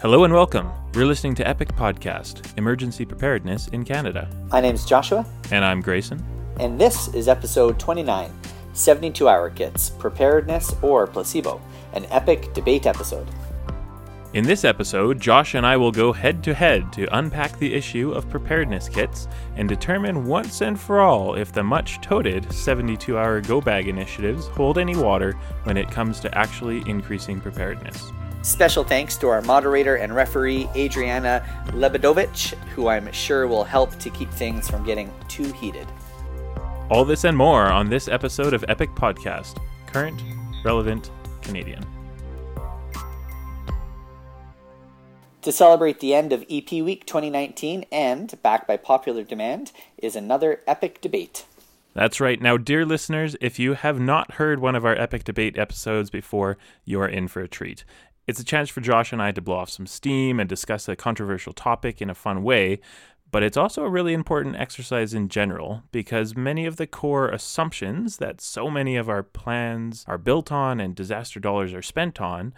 Hello and welcome. You're listening to Epic Podcast, Emergency Preparedness in Canada. My name's Joshua, And I'm Grayson. and this is episode 29 72 Hour Kits Preparedness or Placebo, an epic debate episode. In this episode, Josh and I will go head to head to unpack the issue of preparedness kits and determine once and for all if the much touted 72 hour go bag initiatives hold any water when it comes to actually increasing preparedness. Special thanks to our moderator and referee, Adriana Lebedovich, who I'm sure will help to keep things from getting too heated. All this and more on this episode of Epic Podcast Current, Relevant, Canadian. To celebrate the end of EP Week 2019 and, backed by popular demand, is another epic debate. That's right. Now, dear listeners, if you have not heard one of our epic debate episodes before, you are in for a treat. It's a chance for Josh and I to blow off some steam and discuss a controversial topic in a fun way, but it's also a really important exercise in general because many of the core assumptions that so many of our plans are built on and disaster dollars are spent on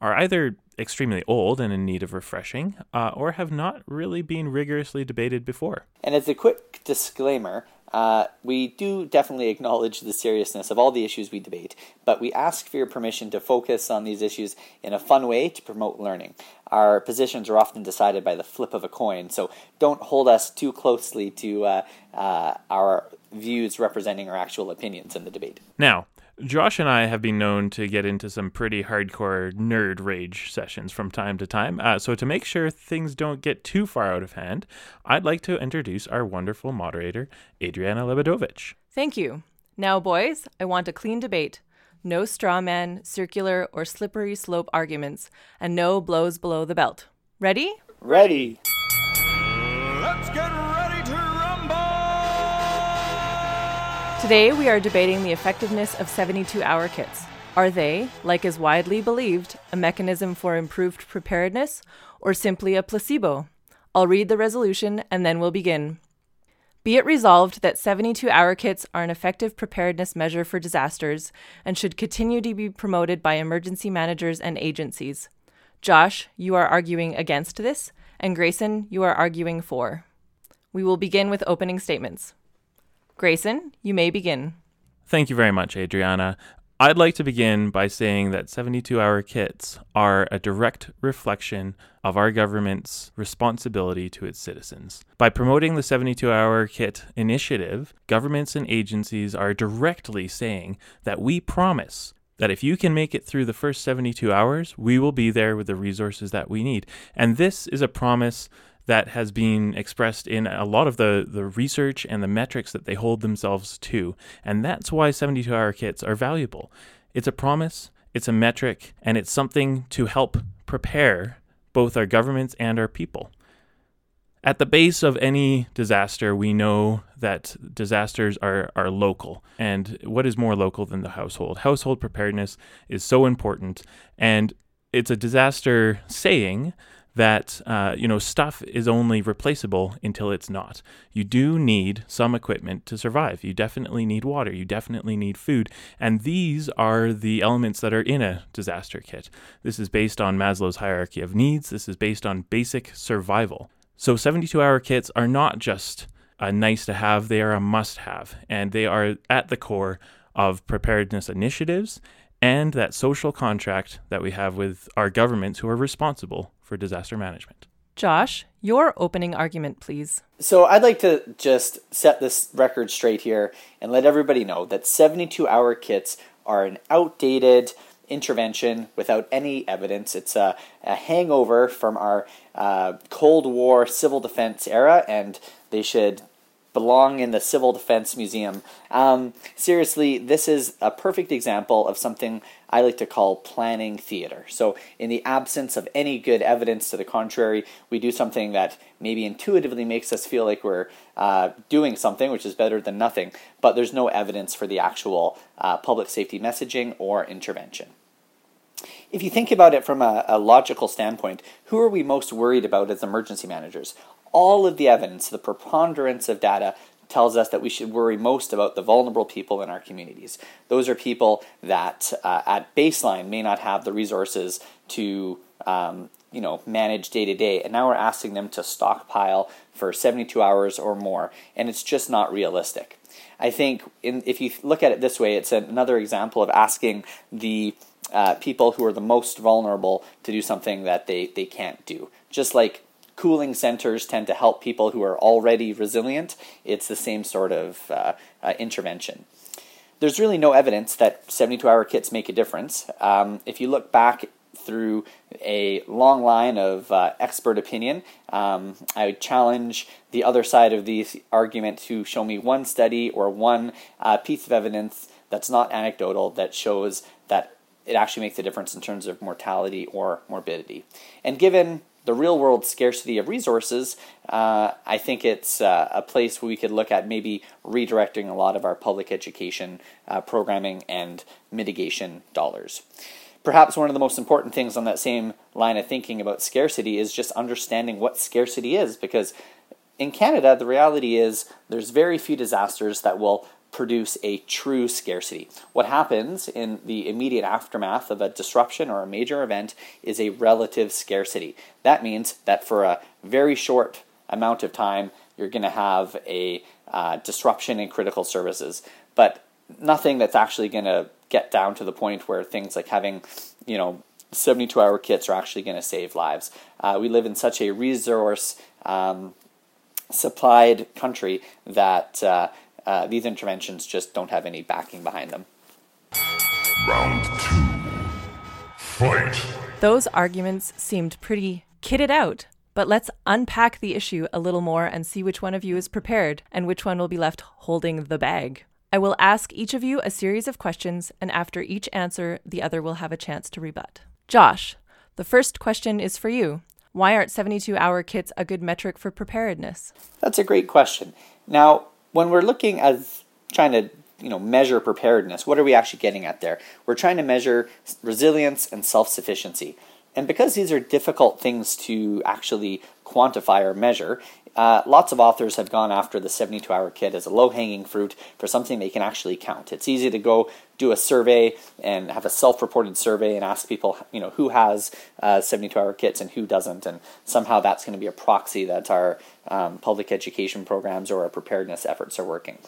are either extremely old and in need of refreshing, uh, or have not really been rigorously debated before. And as a quick disclaimer, uh, we do definitely acknowledge the seriousness of all the issues we debate, but we ask for your permission to focus on these issues in a fun way to promote learning. Our positions are often decided by the flip of a coin, so don't hold us too closely to uh, uh, our views representing our actual opinions in the debate. Now, Josh and I have been known to get into some pretty hardcore nerd rage sessions from time to time. Uh, so, to make sure things don't get too far out of hand, I'd like to introduce our wonderful moderator, Adriana Lebedovich. Thank you. Now, boys, I want a clean debate. No straw man, circular, or slippery slope arguments, and no blows below the belt. Ready? Ready? Let's get Today, we are debating the effectiveness of 72 hour kits. Are they, like is widely believed, a mechanism for improved preparedness, or simply a placebo? I'll read the resolution and then we'll begin. Be it resolved that 72 hour kits are an effective preparedness measure for disasters and should continue to be promoted by emergency managers and agencies. Josh, you are arguing against this, and Grayson, you are arguing for. We will begin with opening statements. Grayson, you may begin. Thank you very much, Adriana. I'd like to begin by saying that 72 hour kits are a direct reflection of our government's responsibility to its citizens. By promoting the 72 hour kit initiative, governments and agencies are directly saying that we promise that if you can make it through the first 72 hours, we will be there with the resources that we need. And this is a promise that has been expressed in a lot of the, the research and the metrics that they hold themselves to. And that's why 72 hour kits are valuable. It's a promise, it's a metric, and it's something to help prepare both our governments and our people. At the base of any disaster, we know that disasters are, are local. And what is more local than the household? Household preparedness is so important. And it's a disaster saying that uh, you know stuff is only replaceable until it's not. You do need some equipment to survive. You definitely need water. You definitely need food, and these are the elements that are in a disaster kit. This is based on Maslow's hierarchy of needs. This is based on basic survival. So 72-hour kits are not just a nice to have; they are a must-have, and they are at the core of preparedness initiatives and that social contract that we have with our governments who are responsible for disaster management. Josh, your opening argument, please. So I'd like to just set this record straight here and let everybody know that 72 hour kits are an outdated intervention without any evidence. It's a, a hangover from our uh, Cold War civil defense era, and they should belong in the Civil Defense Museum. Um, seriously, this is a perfect example of something I like to call planning theater. So, in the absence of any good evidence to the contrary, we do something that maybe intuitively makes us feel like we're uh, doing something, which is better than nothing, but there's no evidence for the actual uh, public safety messaging or intervention. If you think about it from a, a, logical standpoint, who are we most worried about as emergency managers? All of the evidence, the preponderance of data tells us that we should worry most about the vulnerable people in our communities. Those are people that uh, at baseline may not have the resources to um, you know manage day to day and now we're asking them to stockpile for 72 hours or more and it's just not realistic i think in, if you look at it this way it's another example of asking the uh, people who are the most vulnerable to do something that they, they can't do just like cooling centers tend to help people who are already resilient it's the same sort of uh, uh, intervention there's really no evidence that 72 hour kits make a difference. Um, if you look back through a long line of uh, expert opinion. Um, I would challenge the other side of the argument to show me one study or one uh, piece of evidence that's not anecdotal that shows that it actually makes a difference in terms of mortality or morbidity. And given the real world scarcity of resources, uh, I think it's uh, a place where we could look at maybe redirecting a lot of our public education uh, programming and mitigation dollars perhaps one of the most important things on that same line of thinking about scarcity is just understanding what scarcity is because in Canada the reality is there's very few disasters that will produce a true scarcity. What happens in the immediate aftermath of a disruption or a major event is a relative scarcity. That means that for a very short amount of time you're going to have a uh, disruption in critical services, but nothing that's actually going to get down to the point where things like having, you know, 72 hour kits are actually going to save lives. Uh, we live in such a resource um, supplied country that uh, uh, these interventions just don't have any backing behind them. Round two. Fight. Those arguments seemed pretty kitted out, but let's unpack the issue a little more and see which one of you is prepared and which one will be left holding the bag. I will ask each of you a series of questions, and after each answer, the other will have a chance to rebut. Josh, the first question is for you. Why aren't 72 hour kits a good metric for preparedness? That's a great question. Now, when we're looking at trying to you know measure preparedness, what are we actually getting at there? We're trying to measure resilience and self-sufficiency. And because these are difficult things to actually quantify or measure, uh, lots of authors have gone after the 72 hour kit as a low hanging fruit for something they can actually count. It's easy to go do a survey and have a self reported survey and ask people, you know, who has uh, 72 hour kits and who doesn't. And somehow that's going to be a proxy that our um, public education programs or our preparedness efforts are working.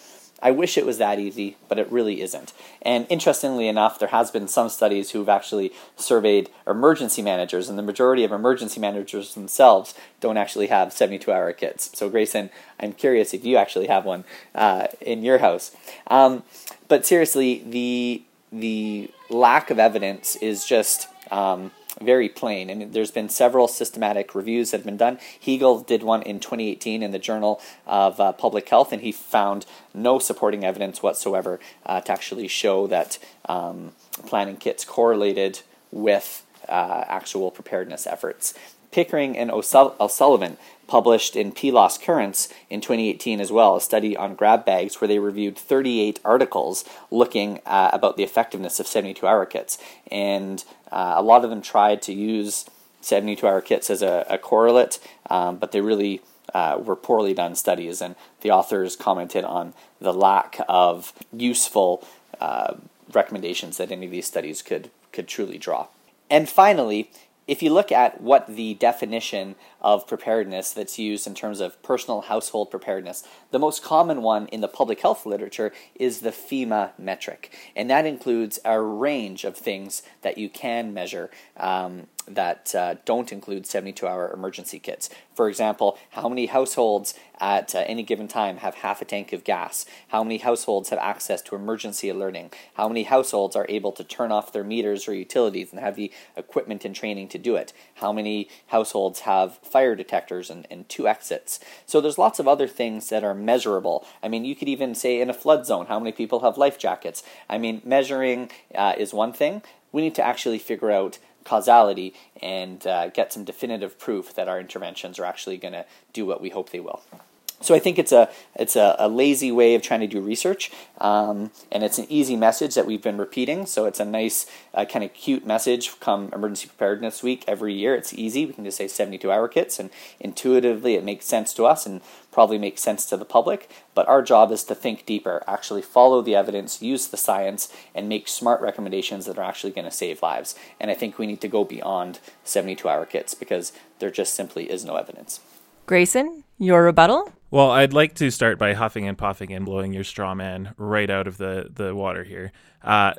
I wish it was that easy, but it really isn't. And interestingly enough, there has been some studies who've actually surveyed emergency managers, and the majority of emergency managers themselves don't actually have 72-hour kits. So, Grayson, I'm curious if you actually have one uh, in your house. Um, but seriously, the the lack of evidence is just um, very plain. And there's been several systematic reviews that have been done. Heagele did one in 2018 in the Journal of uh, Public Health, and he found no supporting evidence whatsoever uh, to actually show that um, planning kits correlated with uh, actual preparedness efforts. Pickering and O'Sullivan published in PLOS Currents in 2018 as well, a study on grab bags where they reviewed 38 articles looking uh, about the effectiveness of 72 hour kits. And uh, a lot of them tried to use 72 hour kits as a, a correlate, um, but they really uh, were poorly done studies. And the authors commented on the lack of useful uh, recommendations that any of these studies could, could truly draw. And finally, if you look at what the definition of preparedness that's used in terms of personal household preparedness, the most common one in the public health literature is the FEMA metric. And that includes a range of things that you can measure um, that uh, don't include 72 hour emergency kits. For example, how many households at uh, any given time have half a tank of gas? How many households have access to emergency alerting? How many households are able to turn off their meters or utilities and have the equipment and training to do it? How many households have fire detectors and, and two exits? So there's lots of other things that are measurable. I mean, you could even say in a flood zone, how many people have life jackets? I mean, measuring uh, is one thing. We need to actually figure out causality and uh, get some definitive proof that our interventions are actually going to do what we hope they will. So I think it's a it's a, a, lazy way of trying to do research, um, and it's an easy message that we've been repeating. So it's a nice uh, kind of cute message come Emergency Preparedness Week every year. It's easy. We can just say 72 hour kits, and intuitively it makes sense to us and probably makes sense to the public. But our job is to think deeper, actually follow the evidence, use the science, and make smart recommendations that are actually going to save lives. And I think we need to go beyond 72 hour kits because there just simply is no evidence. Grayson, your rebuttal? Well, I'd like to start by huffing and puffing and blowing your straw man right out of the, the water here. Uh,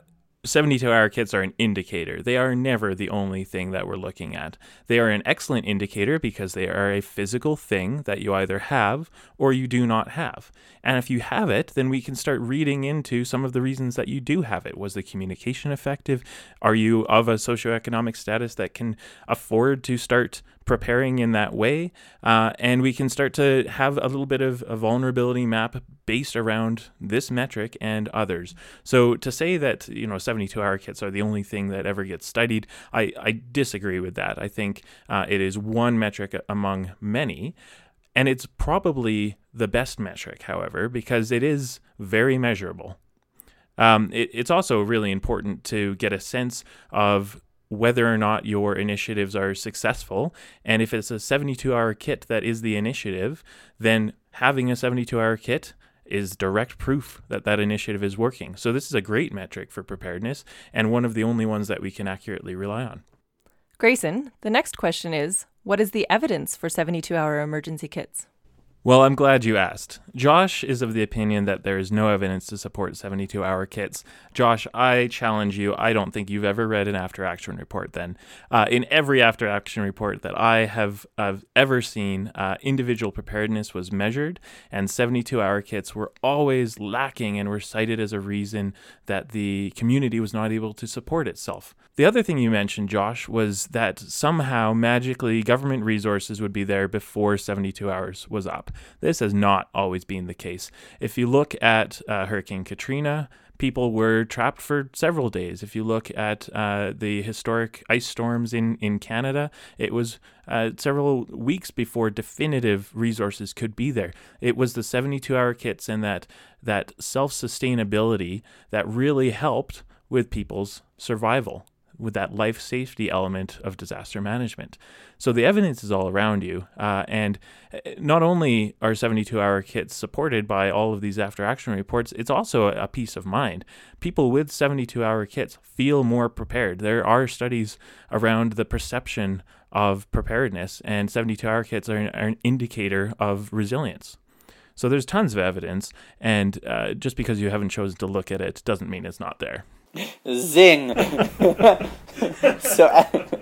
72 hour kits are an indicator. They are never the only thing that we're looking at. They are an excellent indicator because they are a physical thing that you either have or you do not have. And if you have it, then we can start reading into some of the reasons that you do have it. Was the communication effective? Are you of a socioeconomic status that can afford to start preparing in that way. Uh, and we can start to have a little bit of a vulnerability map based around this metric and others. So to say that, you know, 72 hour kits are the only thing that ever gets studied, I, I disagree with that. I think uh, it is one metric among many. And it's probably the best metric, however, because it is very measurable. Um, it, it's also really important to get a sense of whether or not your initiatives are successful. And if it's a 72 hour kit that is the initiative, then having a 72 hour kit is direct proof that that initiative is working. So, this is a great metric for preparedness and one of the only ones that we can accurately rely on. Grayson, the next question is What is the evidence for 72 hour emergency kits? Well, I'm glad you asked. Josh is of the opinion that there is no evidence to support 72 hour kits. Josh, I challenge you. I don't think you've ever read an after action report then. Uh, in every after action report that I have ever seen, uh, individual preparedness was measured, and 72 hour kits were always lacking and were cited as a reason that the community was not able to support itself. The other thing you mentioned, Josh, was that somehow magically government resources would be there before 72 hours was up. This has not always been the case. If you look at uh, Hurricane Katrina, people were trapped for several days. If you look at uh, the historic ice storms in, in Canada, it was uh, several weeks before definitive resources could be there. It was the 72 hour kits and that, that self sustainability that really helped with people's survival with that life safety element of disaster management. So the evidence is all around you. Uh, and uh, not only are 72 hour kits supported by all of these after action reports, it's also a, peace of mind. People with 72 hour kits feel more prepared. There are studies around the perception of preparedness, and 72 hour kits are an, are an indicator of resilience. So there's tons of evidence, and uh, just because you haven't chosen to look at it doesn't mean it's not there. Zing. so,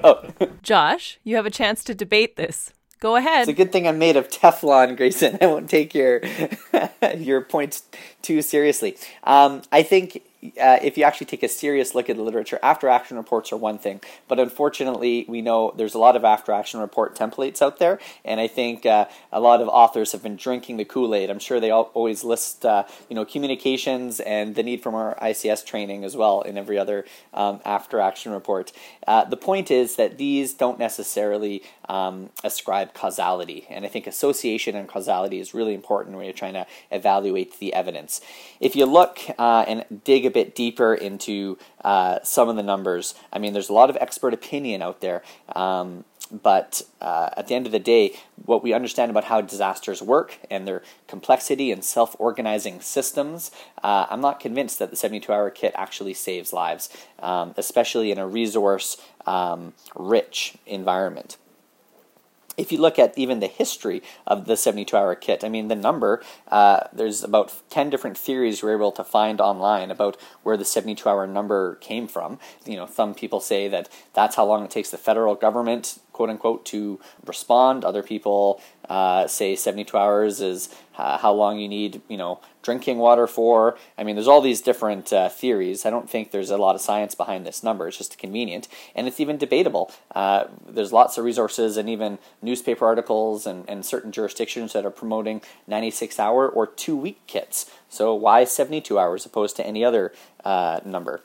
oh. Josh, you have a chance to debate this. Go ahead. It's a good thing I'm made of Teflon, Grayson. I won't take your your points too seriously. Um, I think uh, if you actually take a serious look at the literature, after action reports are one thing, but unfortunately, we know there's a lot of after action report templates out there, and I think uh, a lot of authors have been drinking the Kool Aid. I'm sure they all, always list, uh, you know, communications and the need for more ICS training as well in every other um, after action report. Uh, the point is that these don't necessarily um, ascribe causality, and I think association and causality is really important when you're trying to evaluate the evidence. If you look uh, and dig a bit deeper into uh, some of the numbers, I mean, there's a lot of expert opinion out there. Um, but uh, at the end of the day, what we understand about how disasters work and their complexity and self organizing systems, uh, I'm not convinced that the 72 hour kit actually saves lives, um, especially in a resource um, rich environment if you look at even the history of the 72 hour kit, I mean, the number, uh, there's about 10 different theories we're able to find online about where the 72 hour number came from. You know, some people say that that's how long it takes the federal government quote unquote to respond. Other people uh, say 72 hours is uh, how long you need, you know, drinking water for. I mean, there's all these different uh, theories. I don't think there's a lot of science behind this number. It's just convenient, and it's even debatable. Uh, there's lots of resources and even newspaper articles and, and certain jurisdictions that are promoting 96 hour or two week kits. So why 72 hours opposed to any other uh, number?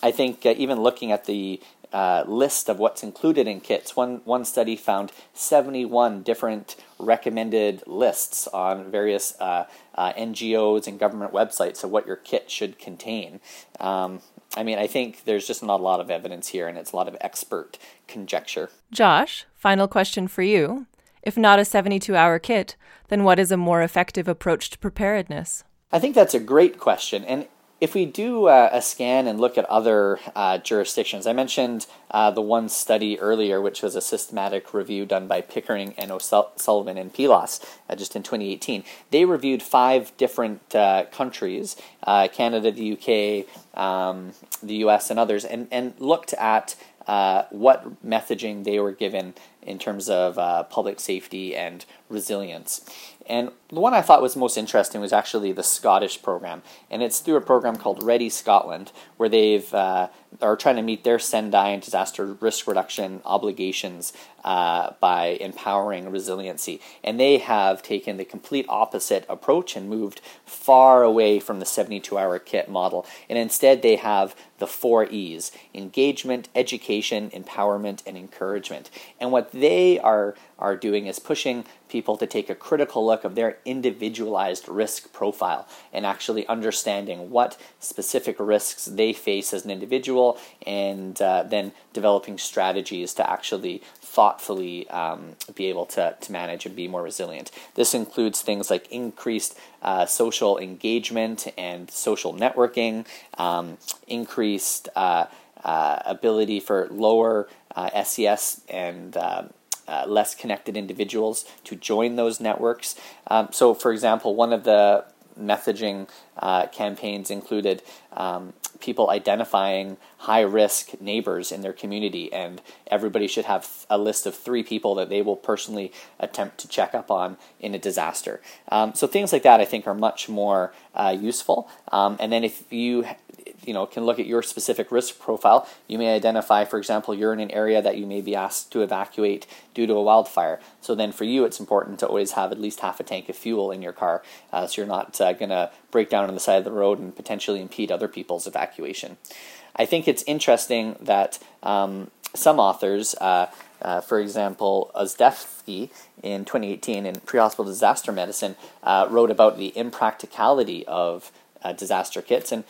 I think uh, even looking at the uh, list of what's included in kits. One one study found 71 different recommended lists on various uh, uh, NGOs and government websites of what your kit should contain. Um, I mean, I think there's just not a lot of evidence here, and it's a lot of expert conjecture. Josh, final question for you. If not a 72 hour kit, then what is a more effective approach to preparedness? I think that's a great question. And if we do uh, a scan and look at other uh, jurisdictions, I mentioned uh, the one study earlier, which was a systematic review done by Pickering and O'Sullivan and PLOS uh, just in 2018. They reviewed five different uh, countries uh, Canada, the UK, um, the US, and others and, and looked at what messaging they were given in terms of public safety and resilience. And the one I thought was most interesting was actually the Scottish program, and it's through a program called Ready Scotland, where they've uh, are trying to meet their Sendai and disaster risk reduction obligations uh, by empowering resiliency. And they have taken the complete opposite approach and moved far away from the 72 hour kit model. And instead, they have the four E's engagement, education, empowerment, and encouragement. And what they are, are doing is pushing people to take a critical look of their individualized risk profile and actually understanding what specific risks they face as an individual and uh, then developing strategies to actually thoughtfully um, be able to, to manage and be more resilient. This includes things like increased uh, social engagement and social networking, um, increased uh, uh, ability for lower SES uh, and um, uh, less connected individuals to join those networks. Um, so, for example, one of the messaging uh, campaigns included um, people identifying high risk neighbors in their community, and everybody should have a list of three people that they will personally attempt to check up on in a disaster. Um, so, things like that I think are much more uh, useful. Um, and then, if you you know can look at your specific risk profile. You may identify, for example, you're in an area that you may be asked to evacuate due to a wildfire. So then, for you, it's important to always have at least half a tank of fuel in your car, uh, so you're not uh, going to break down on the side of the road and potentially impede other people's evacuation. I think it's interesting that um, some authors. Uh, uh, for example, Ozdefsky in 2018 in Pre-Hospital Disaster Medicine uh, wrote about the impracticality of uh, disaster kits, and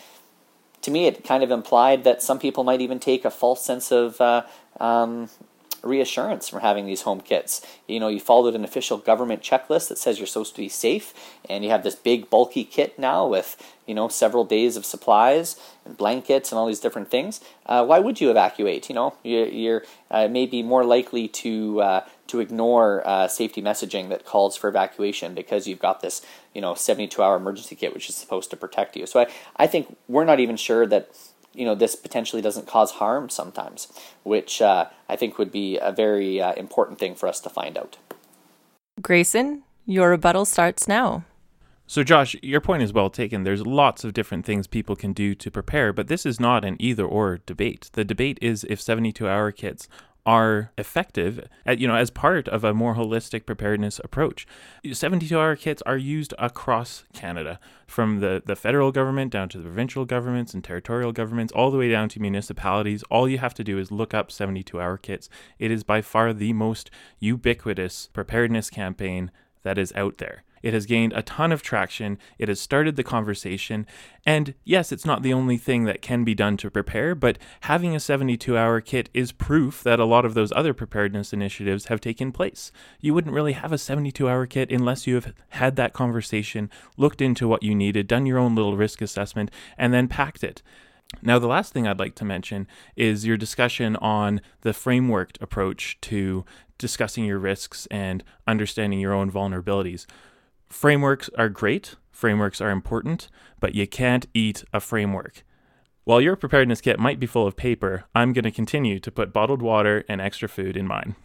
to me, it kind of implied that some people might even take a false sense of uh, um, reassurance from having these home kits. You know, you followed an official government checklist that says you're supposed to be safe, and you have this big bulky kit now with you know several days of supplies and blankets and all these different things. Uh, why would you evacuate? You know, you're, you're uh, maybe more likely to uh, to ignore uh, safety messaging that calls for evacuation because you've got this you know 72 hour emergency kit which is supposed to protect you. So I I think we're not even sure that you know this potentially doesn't cause harm sometimes, which uh, I think would be a very uh, important thing for us to find out. Grayson, your rebuttal starts now. So, Josh, your point is well taken. There's lots of different things people can do to prepare, but this is not an either or debate. The debate is if 72 hour kits are effective at, you know as part of a more holistic preparedness approach. 72 hour kits are used across canada from the, the federal government down to the provincial governments and territorial governments all the way down to municipalities. All you have to do is look up 72 hour kits. It is by far the most ubiquitous preparedness campaign that is out there it has gained a ton of traction. It has started the conversation. And yes, it's not the only thing that can be done to prepare, but having a 72 hour kit is proof that a lot of those other preparedness initiatives have taken place. You wouldn't really have a 72 hour kit unless you have had that conversation, looked into what you needed, done your own little risk assessment, and then packed it. Now, the last thing I'd like to mention is your discussion on the frameworked approach to discussing your risks and understanding your own vulnerabilities frameworks are great, frameworks are important, but you can't eat a framework. While your preparedness kit might be full of paper, I'm going to continue to put bottled water and extra food in mine.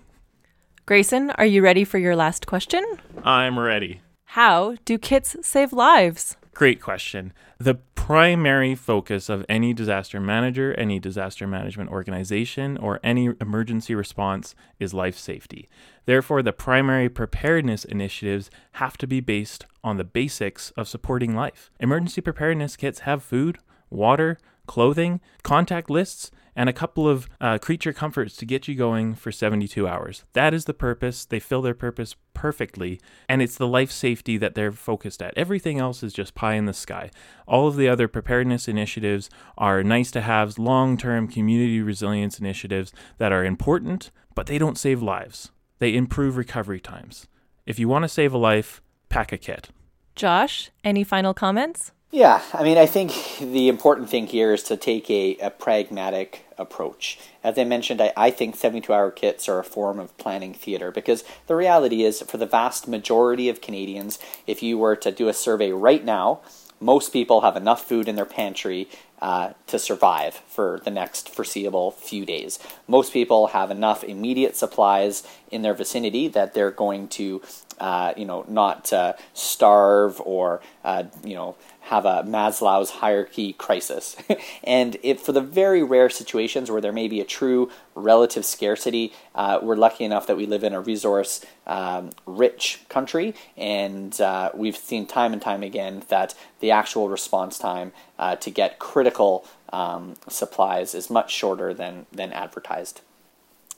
Grayson, are you ready for your last question? I'm ready. How do kits save lives? Great question. The primary focus of any disaster manager, any disaster management organization, or any emergency response is life safety. Therefore, the primary preparedness initiatives have to be based on the basics of supporting life. Emergency preparedness kits have food, water, clothing, contact lists, and a couple of uh, creature comforts to get you going for 72 hours. That is the purpose. They fill their purpose perfectly, and it's the life safety that they're focused at. Everything else is just pie in the sky. All of the other preparedness initiatives are nice to have, long term community resilience initiatives that are important, but they don't save lives. They improve recovery times. If you want to save a life, pack a kit. Josh, any final comments? Yeah, I mean, I think the important thing here is to take a, a pragmatic approach. As I mentioned, I, I think 72 hour kits are a form of planning theater because the reality is, for the vast majority of Canadians, if you were to do a survey right now, most people have enough food in their pantry uh, to survive for the next foreseeable few days. Most people have enough immediate supplies in their vicinity that they're going to, uh, you know, not uh, starve or, uh, you know, have a Maslow's hierarchy crisis. and for the very rare situations where there may be a true relative scarcity, uh, we're lucky enough that we live in a resource um, rich country, and uh, we've seen time and time again that the actual response time uh, to get critical um, supplies is much shorter than, than advertised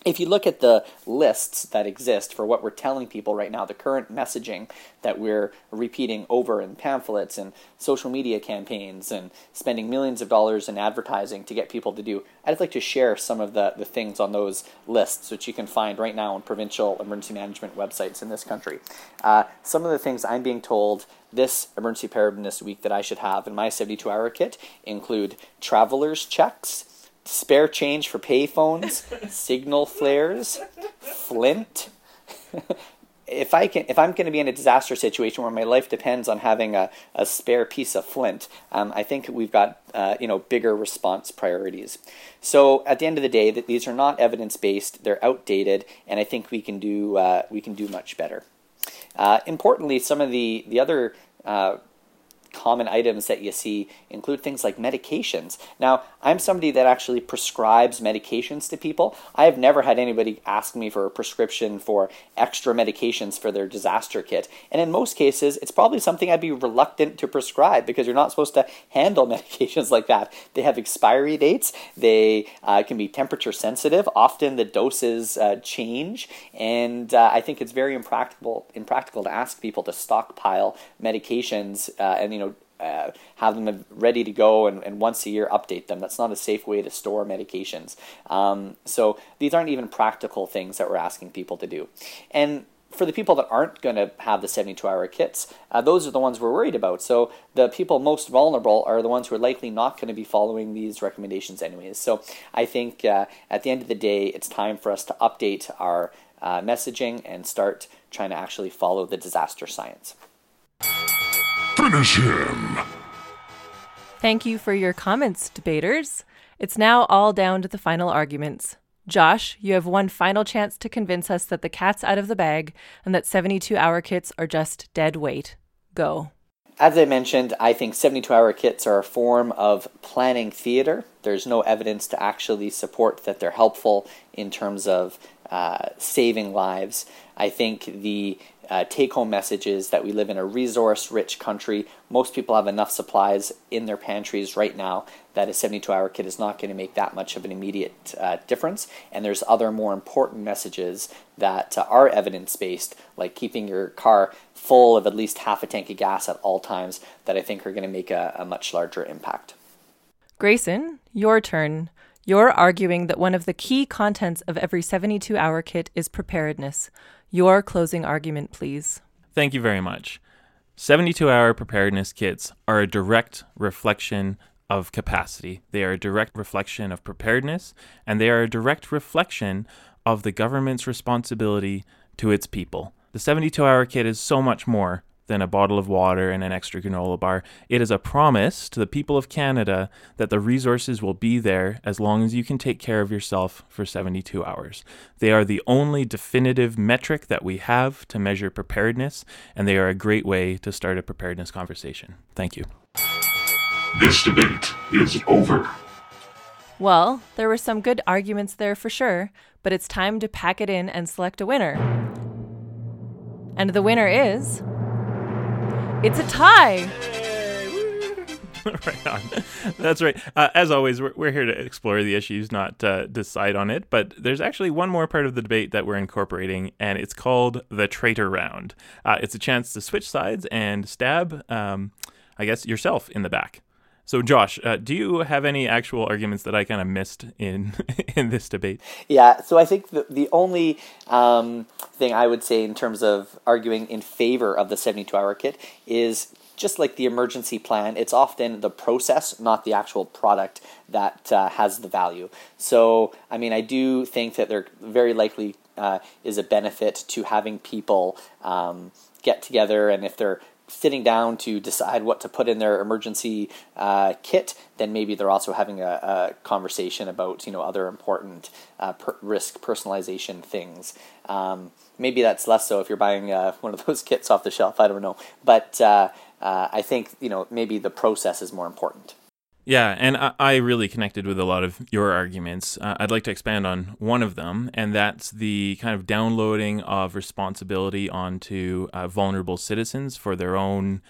if you look at the lists that exist for what we're telling people right now, the current messaging that we're repeating over in pamphlets and social media campaigns and spending millions of dollars in advertising to get people to do, I'd like to share some of the, the things on those lists, which you can find right now on provincial emergency management websites in this country. Uh, some of the things I'm being told this emergency preparedness week that I should have in my 72 hour kit include traveler's checks spare change for payphones, signal flares, flint. if I can, if I'm going to be in a disaster situation where my life depends on having a, a spare piece of flint, um, I think we've got uh, you know bigger response priorities. So at the end of the day, that these are not evidence based; they're outdated, and I think we can do uh, we can do much better. Uh, importantly, some of the the other uh, common items that you see include things like medications. Now, I'm somebody that actually prescribes medications to people. I have never had anybody ask me for a prescription for extra medications for their disaster kit. And in most cases, it's probably something I'd be reluctant to prescribe because you're not supposed to handle medications like that. They have expiry dates, they uh, can be temperature sensitive. Often the doses uh, change, and uh, I think it's very impractical impractical to ask people to stockpile medications uh, and you know uh, have them ready to go and, and, once a year update them. That's not a safe way to store medications. Um, so these aren't even practical things that we're asking people to do. And for the people that aren't going to have the 72 hour kits, uh, those are the ones we're worried about. So the people most vulnerable are the ones who are likely not going to be following these recommendations, anyways. So I think uh, at the end of the day, it's time for us to update our uh, messaging and start trying to actually follow the disaster science. Finish him! Thank you for your comments, debaters. It's now all down to the final arguments. Josh, you have one final chance to convince us that the cat's out of the bag and that 72 hour kits are just dead weight. Go. As I mentioned, I think 72 hour kits are a form of planning theater. There's no evidence to actually support that they're helpful in terms of uh, saving lives. I think the uh, take home message is that we live in a resource rich country. Most people have enough supplies in their pantries right now that a 72 hour kit is not going to make that much of an immediate uh, difference. And there's other more important messages that uh, are evidence based, like keeping your car full of at least half a tank of gas at all times, that I think are going to make a, a much larger impact. Grayson, your turn. You're arguing that one of the key contents of every 72 hour kit is preparedness. Your closing argument, please. Thank you very much. 72 hour preparedness kits are a direct reflection of capacity. They are a direct reflection of preparedness, and they are a direct reflection of the government's responsibility to its people. The 72 hour kit is so much more than a bottle of water and an extra granola bar. It is a promise to the people of Canada that the resources will be there as long as you can take care of yourself for 72 hours. They are the only definitive metric that we have to measure preparedness, and they are a great way to start a preparedness conversation. Thank you. This debate is over. Well, there were some good arguments there for sure, but it's time to pack it in and select a winner. And the winner is. It's a tie. right on. That's right. Uh, as always, we're, we're here to explore the issues, not uh, decide on it. But there's actually one more part of the debate that we're incorporating, and it's called the traitor round. Uh, it's a chance to switch sides and stab, um, I guess, yourself in the back. So, Josh, uh, do you have any actual arguments that I kind of missed in in this debate? Yeah, so I think the, the only um, thing I would say in terms of arguing in favor of the 72 hour kit is just like the emergency plan, it's often the process, not the actual product, that uh, has the value. So, I mean, I do think that there very likely uh, is a benefit to having people um, get together, and if they're sitting down to decide what to put in their emergency uh, kit, then maybe they're also having a, a conversation about you know other important uh, per- risk personalization things. Um, maybe that's less so if you're buying uh, one of those kits off the shelf. I don't know, but uh, uh, I think you know maybe the process is more important. Yeah, and I, I really connected with a lot of your arguments. Uh, I'd like to expand on one of them, and that's the kind of downloading of responsibility onto uh, vulnerable citizens for their own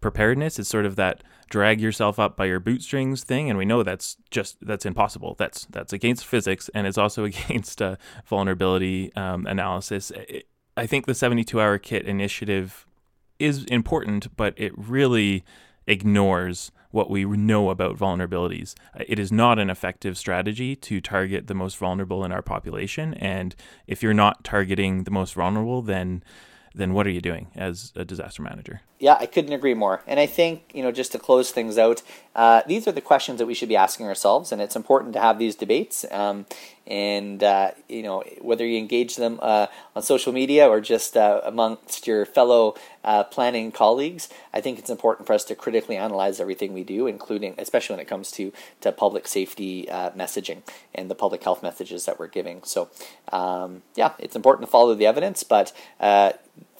preparedness. It's sort of that drag yourself up by your bootstrings thing, and we know that's just that's impossible. That's that's against physics, and it's also against uh, vulnerability um, analysis. I think the 72-hour kit initiative is important, but it really ignores what we know about vulnerabilities. It is not an effective strategy to target the most vulnerable in our population. And if you're not targeting the most vulnerable, then then what are you doing as a disaster manager? Yeah, I couldn't agree more. And I think, you know, just to close things out, uh, these are the questions that we should be asking ourselves, and it's important to have these debates. Um, and, uh, you know, whether you engage them uh, on social media or just uh, amongst your fellow uh, planning colleagues, I think it's important for us to critically analyze everything we do, including, especially when it comes to, to public safety uh, messaging and the public health messages that we're giving. So, um, yeah, it's important to follow the evidence, but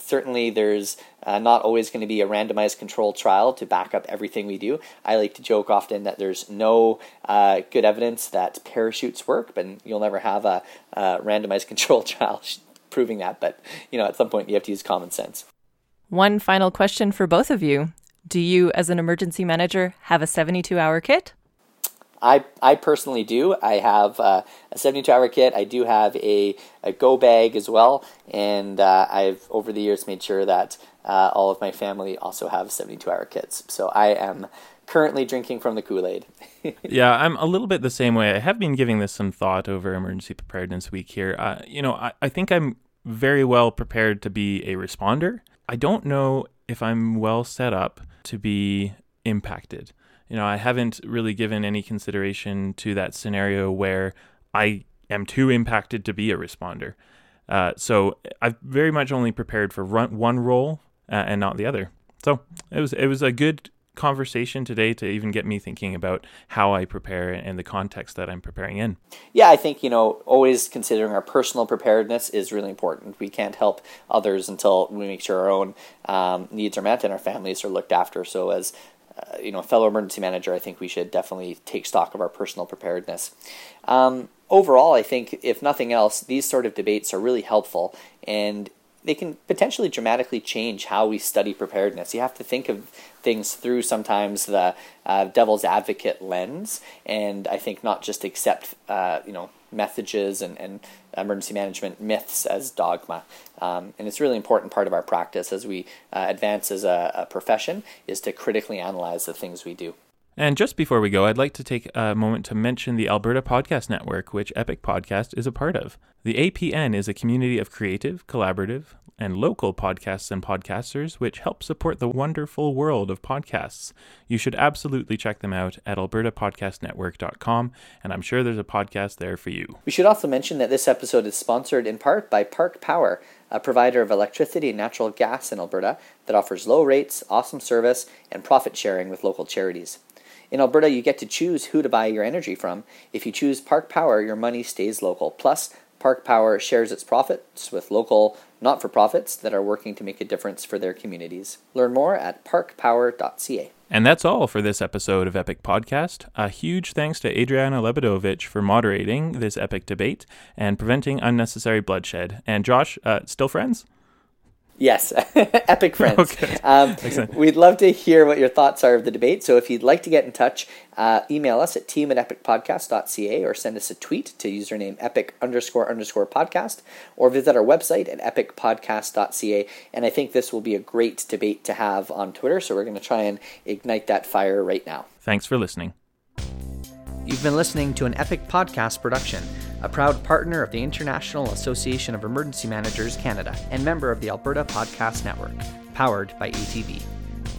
certainly there's uh, not always going to be a randomized control trial to back up everything we do. I like to joke often that there's no uh, good evidence that parachutes work, but you'll never have a, a randomized control trial proving that. But you know, at some point, you have to use common sense. One final question for both of you: Do you, as an emergency manager, have a 72-hour kit? I, I personally do. I have uh, a 72 hour kit. I do have a, a go bag as well. And uh, I've, over the years, made sure that uh, all of my family also have 72 hour kits. So I am currently drinking from the Kool Aid. yeah, I'm a little bit the same way. I have been giving this some thought over Emergency Preparedness Week here. Uh, you know, I, I think I'm very well prepared to be a responder. I don't know if I'm well set up to be impacted you know, I haven't really given any consideration to that scenario where I am too impacted to be a responder. Uh, so I've very much only prepared for run, one role uh, and not the other. So it was it was a good conversation today to even get me thinking about how I prepare and the context that I'm preparing in. Yeah, I think, you know, always considering our personal preparedness is really important. We can't help others until we make sure our own um, needs are met and our families are looked after. So, as uh, you know, fellow emergency manager, I think we should definitely take stock of our personal preparedness. Um, overall, I think if nothing else, these sort of debates are really helpful and they can potentially dramatically change how we study preparedness. You have to think of things through sometimes the uh, devil's advocate lens, and I think not just accept uh, you know messages and, and emergency management myths as dogma. Um, and it's a really important part of our practice as we uh, advance as a, a profession is to critically analyze the things we do. And just before we go, I'd like to take a moment to mention the Alberta Podcast Network, which Epic Podcast is a part of. The APN is a community of creative, collaborative, and local podcasts and podcasters which help support the wonderful world of podcasts. You should absolutely check them out at albertapodcastnetwork.com, and I'm sure there's a podcast there for you. We should also mention that this episode is sponsored in part by Park Power, a provider of electricity and natural gas in Alberta that offers low rates, awesome service, and profit sharing with local charities. In Alberta, you get to choose who to buy your energy from. If you choose Park Power, your money stays local. Plus, Park Power shares its profits with local not for profits that are working to make a difference for their communities. Learn more at parkpower.ca. And that's all for this episode of Epic Podcast. A huge thanks to Adriana Lebedovich for moderating this epic debate and preventing unnecessary bloodshed. And Josh, uh, still friends? Yes, epic friends. Okay. Um, we'd love to hear what your thoughts are of the debate. So if you'd like to get in touch, uh, email us at team at epicpodcast.ca or send us a tweet to username epic underscore underscore podcast or visit our website at epicpodcast.ca. And I think this will be a great debate to have on Twitter. So we're going to try and ignite that fire right now. Thanks for listening. You've been listening to an Epic Podcast production, a proud partner of the International Association of Emergency Managers Canada and member of the Alberta Podcast Network, powered by ATB.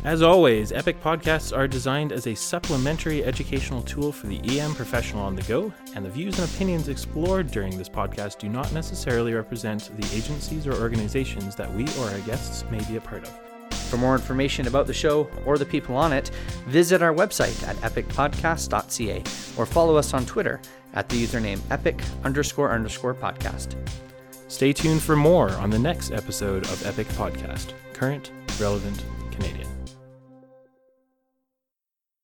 As always, Epic Podcasts are designed as a supplementary educational tool for the EM professional on the go, and the views and opinions explored during this podcast do not necessarily represent the agencies or organizations that we or our guests may be a part of. For more information about the show or the people on it, visit our website at epicpodcast.ca or follow us on Twitter at the username epic underscore underscore podcast. Stay tuned for more on the next episode of Epic Podcast Current, Relevant, Canadian.